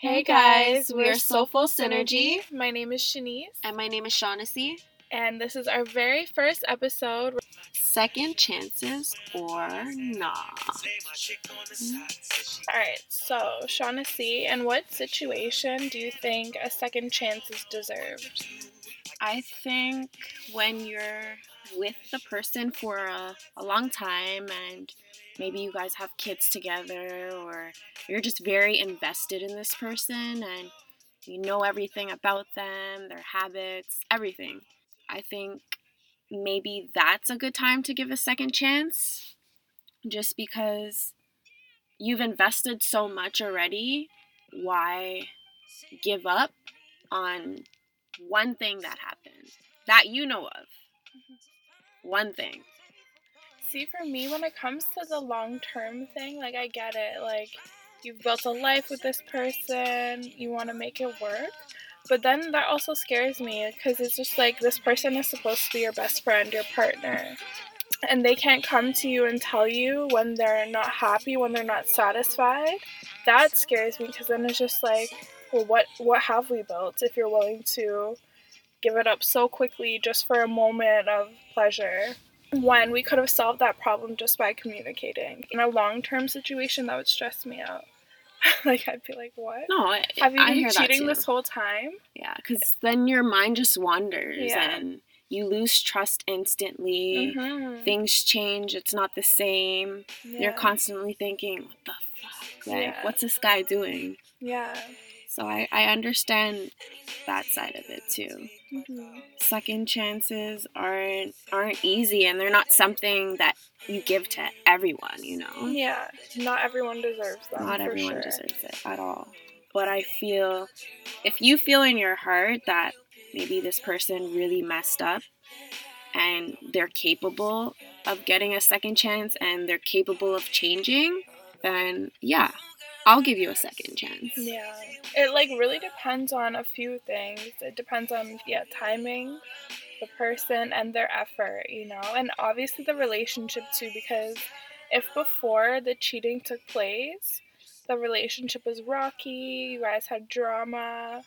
Hey guys, we're Soulful Synergy. My name is Shanice, And my name is Shaughnessy. and this is our very first episode. Second chances or not? All right, so Shaughnessy, in what situation do you think a second chance is deserved? I think when you're with the person for a, a long time and maybe you guys have kids together or you're just very invested in this person and you know everything about them, their habits, everything. I think maybe that's a good time to give a second chance just because you've invested so much already. Why give up on one thing that happened that you know of? One thing. See, for me, when it comes to the long term thing, like I get it. Like, you've built a life with this person, you want to make it work. But then that also scares me because it's just like this person is supposed to be your best friend, your partner. And they can't come to you and tell you when they're not happy, when they're not satisfied. That scares me because then it's just like, well, what what have we built if you're willing to give it up so quickly just for a moment of pleasure? when we could have solved that problem just by communicating. In a long term situation, that would stress me out. like, I'd be like, what? No, I, Have you I been cheating this whole time? Yeah, because then your mind just wanders Yeah. and you lose trust instantly. Mhm. Things change. It's not the same. You're constantly thinking, what the fuck? Like, Yeah. what's this guy doing? Yeah. So I, I understand that side of it too. Mhm. Second chances aren't aren't easy and they're not something that you give to everyone, you know? Yeah. Not everyone deserves them. Not everyone sure. deserves it at all. But I feel if you feel in your heart that maybe this person really messed up and they're capable of getting a second chance and they're capable of changing, then yeah, I'll give you a second chance. Yeah. It like really depends on a few things. It depends on yeah, timing, the person and their effort, you know. And obviously the relationship too because if before the cheating took place, the relationship was rocky, you guys had drama,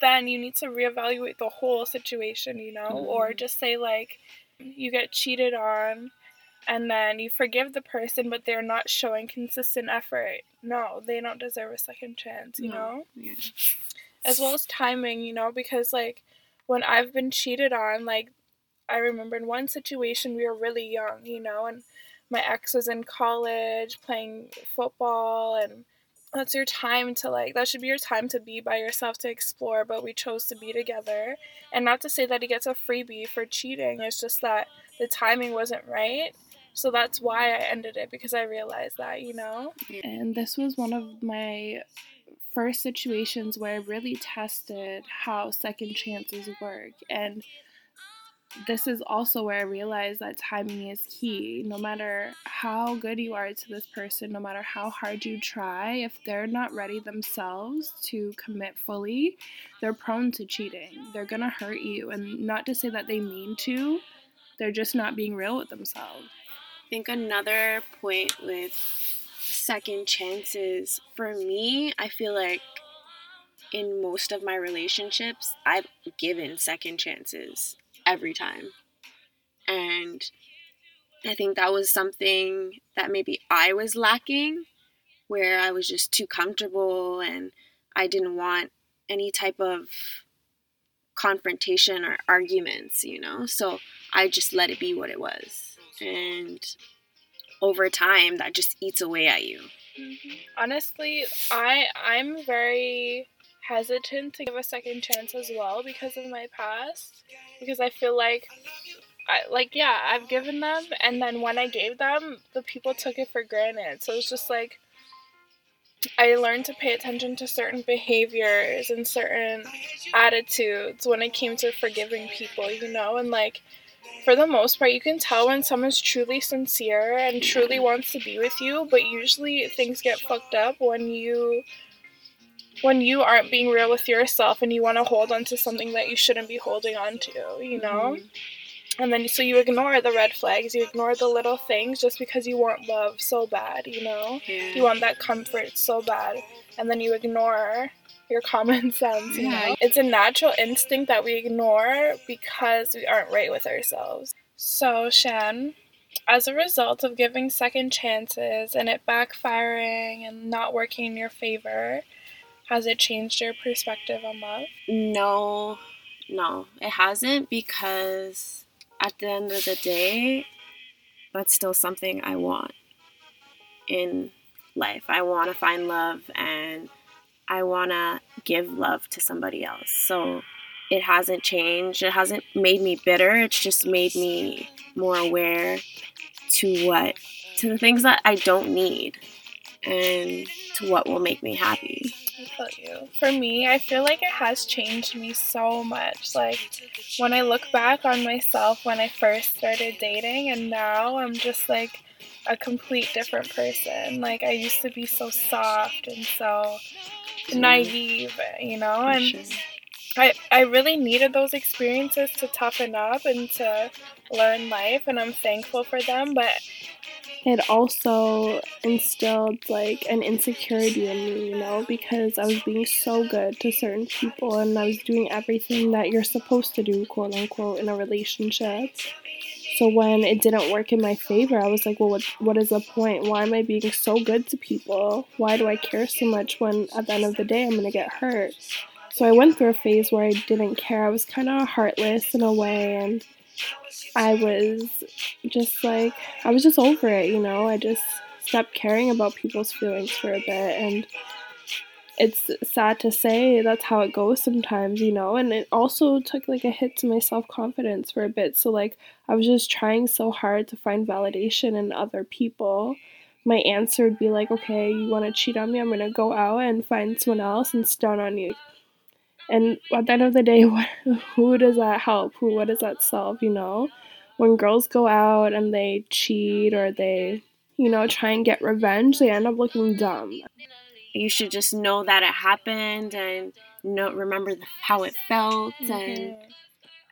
then you need to reevaluate the whole situation, you know, or Mhm. just say like you get cheated on and then you forgive the person but they're not showing consistent effort. No, they don't deserve a second chance, you No. know? Yeah. As well as timing, you know, because like when I've been cheated on, like I remember in one situation we were really young, you know, and my ex was in college playing football and that's your time to like that should be your time to be by yourself to explore but we chose to be together and not to say that he gets a freebie for cheating it's just that the timing wasn't right so that's why i ended it because i realized that you know and this was one of my first situations where i really tested how second chances work and this is also where I realized that timing is key. No matter how good you are to this person, no matter how hard you try, if they're not ready themselves to commit fully, they're prone to cheating. They're gonna hurt you. And not to say that they mean to, they're just not being real with themselves. I think another point with second chances for me, I feel like in most of my relationships, I've given second chances every time. And I think that was something that maybe I was lacking, where I was just too comfortable and I didn't want any type of confrontation or arguments, you know? So I just let it be what it was. And over time, that just eats away at you. Honestly, I I'm very hesitant to give a second chance as well because of my past. Because I feel like I like yeah, I've given them and then when I gave them, the people took it for granted. So it's just like I learned to pay attention to certain behaviors and certain attitudes when it came to forgiving people, you know, and like for the most part, you can tell when someone's truly sincere and truly wants to be with you, but usually things get fucked up when you when you aren't being real with yourself and you want to hold on to something that you shouldn't be holding on to, you know? Mhm. And then so you ignore the red flags, you ignore the little things just because you want love so bad, you know? Yeah. You want that comfort so bad. And then you ignore your common sense. You Yeah. know? It's a natural instinct that we ignore because we aren't right with ourselves. So, Shan, as a result of giving second chances and it backfiring and not working in your favor, has it changed your perspective on love? No, no, it hasn't because at the end of the day, that's still something I want in life. I want to find love and I want to give love to somebody else. So it hasn't changed. It hasn't made me bitter. It's just made me more aware to what, to the things that I don't need and to what will make me happy. For me, I feel like it has changed me so much. Like when I look back on myself when I first started dating, and now I'm just like a complete different person. Like I used to be so soft and so mm. naive, you know, and sure. I, I really needed those experiences to toughen up and to learn life, and I'm thankful for them. But it also instilled like an insecurity in me, you know, because I was being so good to certain people and I was doing everything that you're supposed to do, quote unquote, in a relationship. So when it didn't work in my favor, I was like, well, what, what is the point? Why am I being so good to people? Why do I care so much when at the end of the day I'm going to get hurt? So I went through a phase where I didn't care. I was kind of heartless in a way, and I was just like, I was just over it, you know? I just stopped caring about people's feelings for a bit, and it's sad to say that's how it goes sometimes, you know? And it also took like a hit to my self confidence for a bit. So, like, I was just trying so hard to find validation in other people. My answer would be like, okay, you want to cheat on me? I'm to go out and find someone else and stun on you. And at the end of the day, what, who does that help? Who, what does that solve, you know? When girls go out and they cheat or they, you know, try and get revenge, they end up looking dumb. You should just know that it happened and know remember how it felt and Mhm.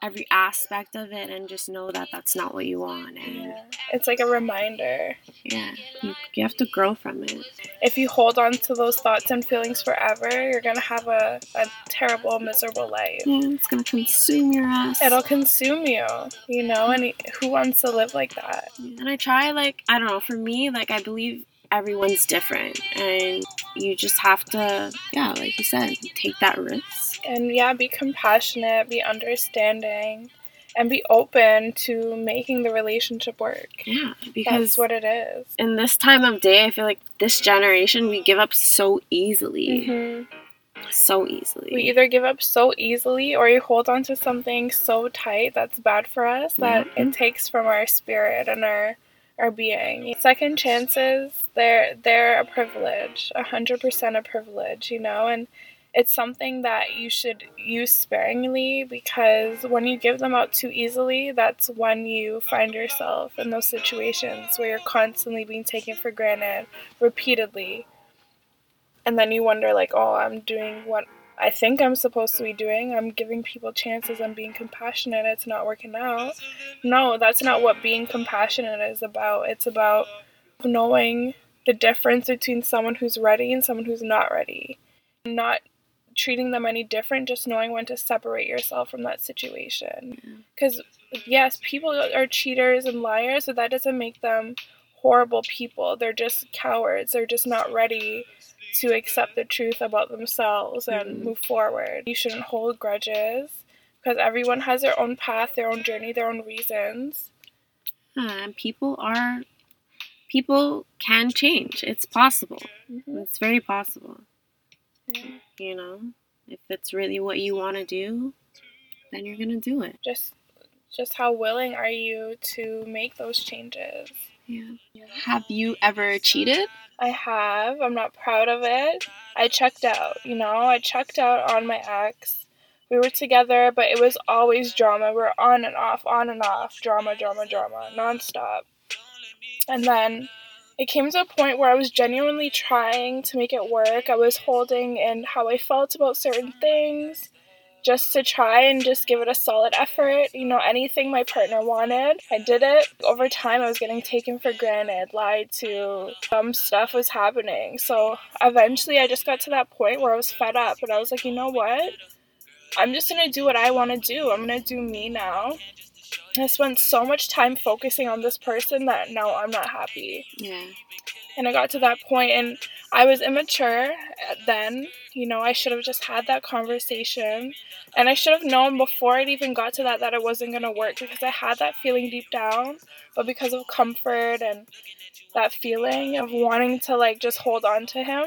every aspect of it and just know that that's not what you want and Yeah. It's like a reminder. yeah you, you have to grow from it If you hold on to those thoughts and feelings forever, you're gonna have a, a terrible, miserable life. yeah it's gonna consume your ass It'll consume you, you know, and who wants to live like that? and i try like i don't know for me like i believe everyone's different and you just have to yeah like you said take that risk And yeah, be compassionate, be understanding, and be open to making the relationship work. yeah because That's what it is. in this time of day i feel like this generation we give up so easily Mhm. so easily We either give up so easily or you hold on to something so tight that's bad for us that Mhm. it takes from our spirit and our our being. Second chances, they're they're a privilege, a hundred percent a privilege, you know, and it's something that you should use sparingly because when you give them out too easily, that's when you find yourself in those situations where you're constantly being taken for granted repeatedly. And then you wonder like, oh, I'm doing what I think I'm supposed to be doing. I'm giving people chances. I'm being compassionate. It's not working out. No, that's not what being compassionate is about. It's about knowing the difference between someone who's ready and someone who's not ready. Not treating them any different, just knowing when to separate yourself from that situation. Because, yes, people are cheaters and liars, but that doesn't make them horrible people. They're just cowards. They're just not ready to accept the truth about themselves and Mhm. move forward. You shouldn't hold grudges because everyone has their own path, their own journey, their own reasons. And people are people can change it's possible Mhm. it's very possible Yeah. you know if it's really what you want to do then you're gonna do it Just, just how willing are you to make those changes? Yeah Have you ever cheated? I have. I'm not proud of it. I checked out, you know, I checked out on my ex. We were together, but it was always drama. We are on and off, on and off, drama, drama, drama, nonstop. And then it came to a point where I was genuinely trying to make it work. I was holding in how I felt about certain things, just to try and just give it a solid effort. You know, anything my partner wanted, I did it. Over time, I was getting taken for granted, lied to, dumb stuff was happening. So eventually, I just got to that point where I was fed up, and I was like, you know what? I'm just gonna do what I want to do. I'm gonna do me now. I spent so much time focusing on this person that now I'm not happy. Yeah. And I got to that point and I was immature uh, then. You know, I should have just had that conversation. And I should have known before it even got to that that it wasn't going to work because I had that feeling deep down. But because of comfort and that feeling of wanting to like just hold on to him,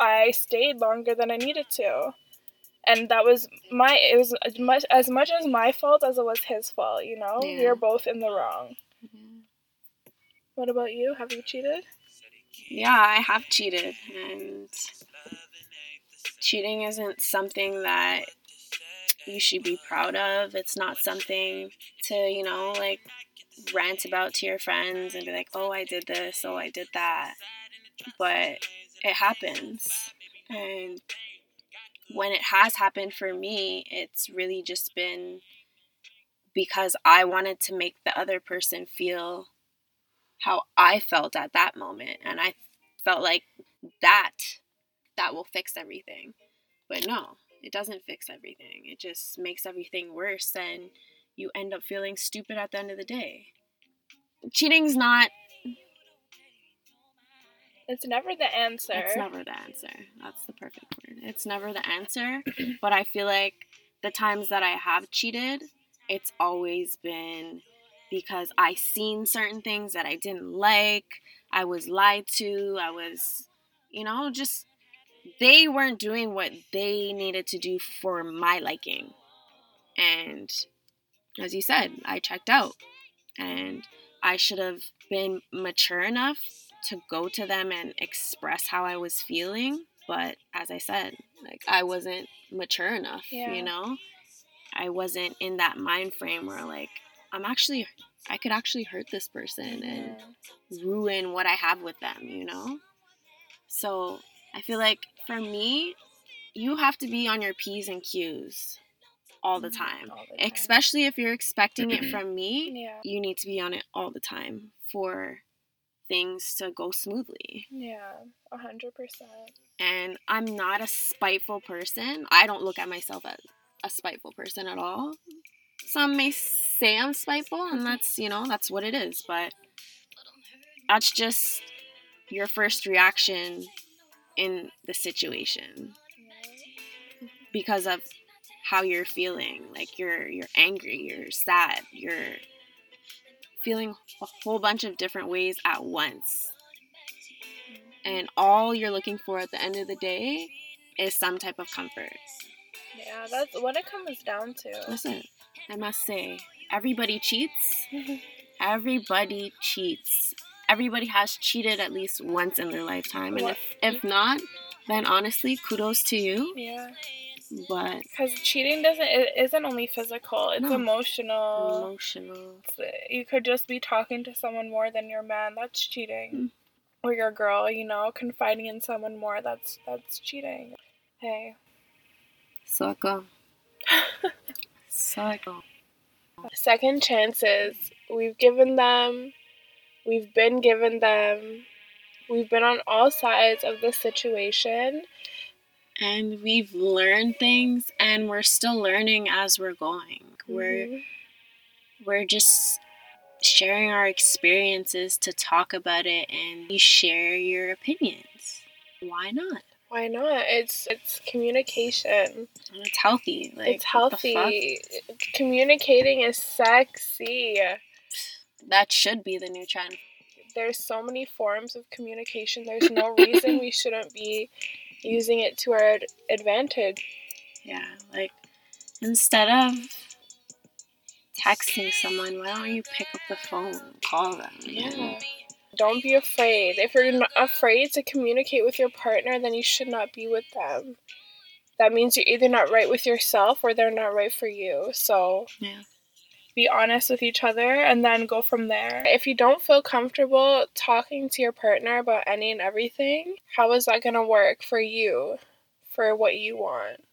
I stayed longer than I needed to and that was my it was as much as much as my fault as it was his fault you know yeah. we are both in the wrong mm-hmm. what about you have you cheated yeah i have cheated and cheating isn't something that you should be proud of. It's not something to you know like rant about to your friends and be like oh i did this oh i did that. But it happens. And when it has happened for me, it's really just been because I wanted to make the other person feel how I felt at that moment. And I felt like that that will fix everything. But no, it doesn't fix everything. It just makes everything worse and you end up feeling stupid at the end of the day. Cheating's not it's never the answer. It's never the answer. That's the perfect word. It's never the answer. but I feel like the times that I have cheated, it's always been because I seen certain things that I didn't like. I was lied to. I was, you know, just they weren't doing what they needed to do for my liking. And as you said, I checked out. And I should have been mature enough to go to them and express how I was feeling. But as I said, like I wasn't mature enough, yeah. you know? I wasn't in that mind frame where like I'm actually I could actually hurt this person and ruin what I have with them, you know? So I feel like for me, you have to be on your P's and Q's all the mm-hmm. time. All the time. Especially if you're expecting it from me, yeah. you need to be on it all the time for things to go smoothly. Yeah, a hundred percent. And I'm not a spiteful person. I don't look at myself as a spiteful person at all. Some may say I'm spiteful, and that's you know that's what it is. But that's just your first reaction in the situation because of how you're feeling. Like you're you're angry, you're sad, you're feeling a whole bunch of different ways at once. And all you're looking for at the end of the day is some type of comfort. Yeah, that's what it comes down to. Listen, I must say, everybody cheats. everybody cheats. Everybody has cheated at least once in their lifetime. And if, if not, then honestly, kudos to you. Yeah but because cheating doesn't it isn't only physical it's no. emotional emotional you could just be talking to someone more than your man that's cheating mm. or your girl you know confiding in someone more that's that's cheating hey sucker sucker second chances we've given them we've been given them we've been on all sides of the situation and we've learned things and we're still learning as we're going. Mm-hmm. We're we're just sharing our experiences to talk about it and you share your opinions. Why not? Why not? It's it's communication. And it's healthy. Like it's healthy. Communicating is sexy. That should be the new trend. There's so many forms of communication. There's no reason we shouldn't be using it to our advantage. Yeah, like instead of texting someone, why don't you pick up the phone and call them? Yeah. Don't be afraid. If you're afraid to communicate with your partner, then you should not be with them. That means you're either not right with yourself or they're not right for you. So, yeah be honest with each other and then go from there. If you don't feel comfortable talking to your partner about any and everything, how is that going to work for you for what you want?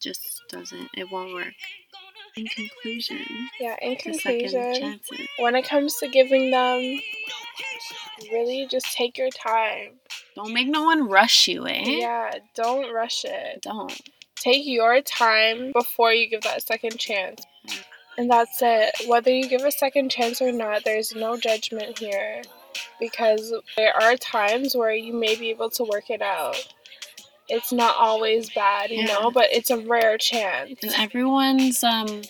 Just doesn't. It won't work. In conclusion, Yeah, in conclusion, when it comes to giving them, really just take your time. Don't make no one rush you, eh? Yeah, don't rush it. Don't. Take your time before you give that second chance. And that's it. Whether you give a second chance or not, there's no judgment here. Because there are times where you may be able to work it out. It's not always bad, you Yeah. know, but it's a rare chance. And everyone's um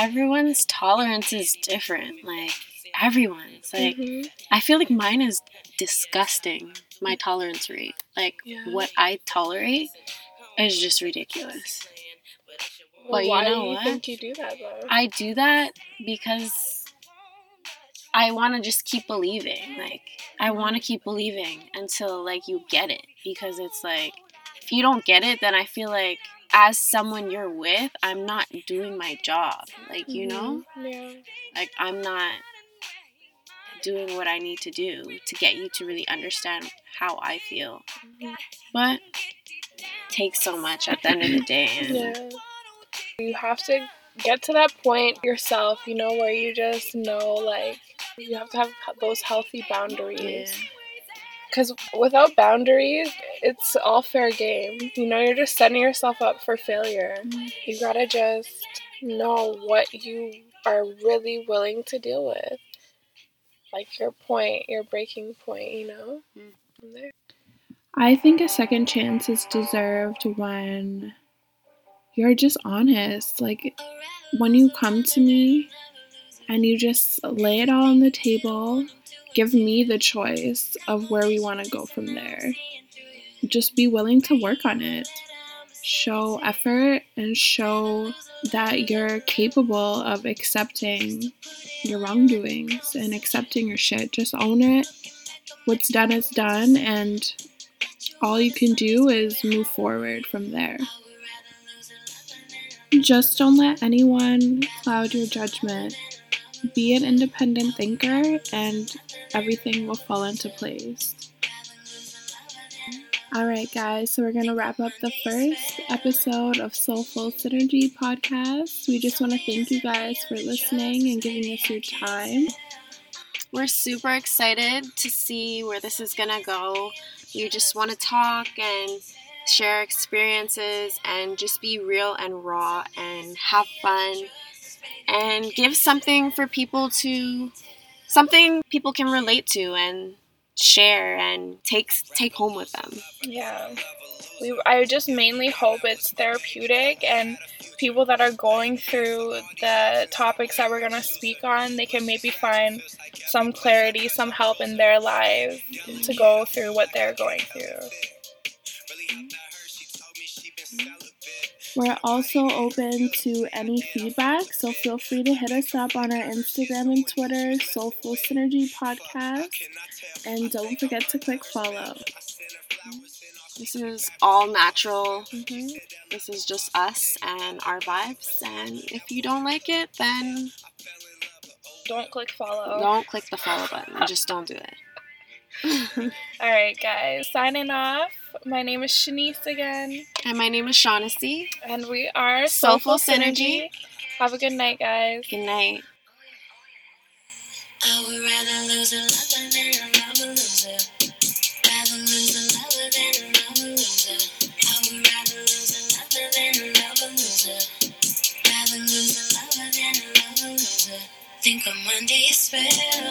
everyone's tolerance is different. Like everyone's. Like Mhm. I feel like mine is disgusting. My tolerance rate. Like Yeah. what I tolerate is just ridiculous. Well, But you why know do you what? think you do that though? I do that because I want to just keep believing. Like I want to keep believing until like you get it because it's like if you don't get it then I feel like as someone you're with, I'm not doing my job. Like, you know? Mhm. Yeah. Like I'm not doing what I need to do to get you to really understand how I feel. Mhm. But it takes so much at the end of the day. And Yeah. You have to get to that point yourself, you know, where you just know, like, you have to have those healthy boundaries. yeah. Because without boundaries, it's all fair game. You know, you're just setting yourself up for failure. Mhm. You gotta just know what you are really willing to deal with. Like your point, your breaking point, you know? Mm. From there. I think a second chance is deserved when you're just honest. Like when you come to me and you just lay it all on the table, give me the choice of where we want to go from there. Just be willing to work on it. Show effort and show that you're capable of accepting your wrongdoings and accepting your shit. Just own it. What's done is done, and all you can do is move forward from there. Just don't let anyone cloud your judgment. Be an independent thinker, and everything will fall into place. Alright, guys, so we're going to wrap up the first episode of Soulful Synergy podcast. We just want to thank you guys for listening and giving us your time. We're super excited to see where this is gonna go. We just want to talk and share experiences and just be real and raw and have fun and give something for people to something people can relate to and share and take take home with them. Yeah. We, I just mainly hope it's therapeutic and people that are going through the topics that we're going to speak on, they can maybe find some clarity, some help in their lives to go through what they're going through. We're also open to any feedback, so feel free to hit us up on our Instagram and Twitter, Soulful Synergy Podcast, and don't forget to click follow. This is all natural. hmm This is just us and our vibes and if you don't like it then Don't click follow. don't click the follow button. Just don't do it. All right, guys, signing off. My name is Shanice again, And my name is Shaughnessy. and we are Soulful Soulful Synergy. Synergy. Have a good night, guys. Good night. I would rather lose a lover than a lover loser. Rather lose a lover than a lover loser. I would rather lose a lover than a lover loser. Rather lose a lover than a lover loser. Think I'm under your spell.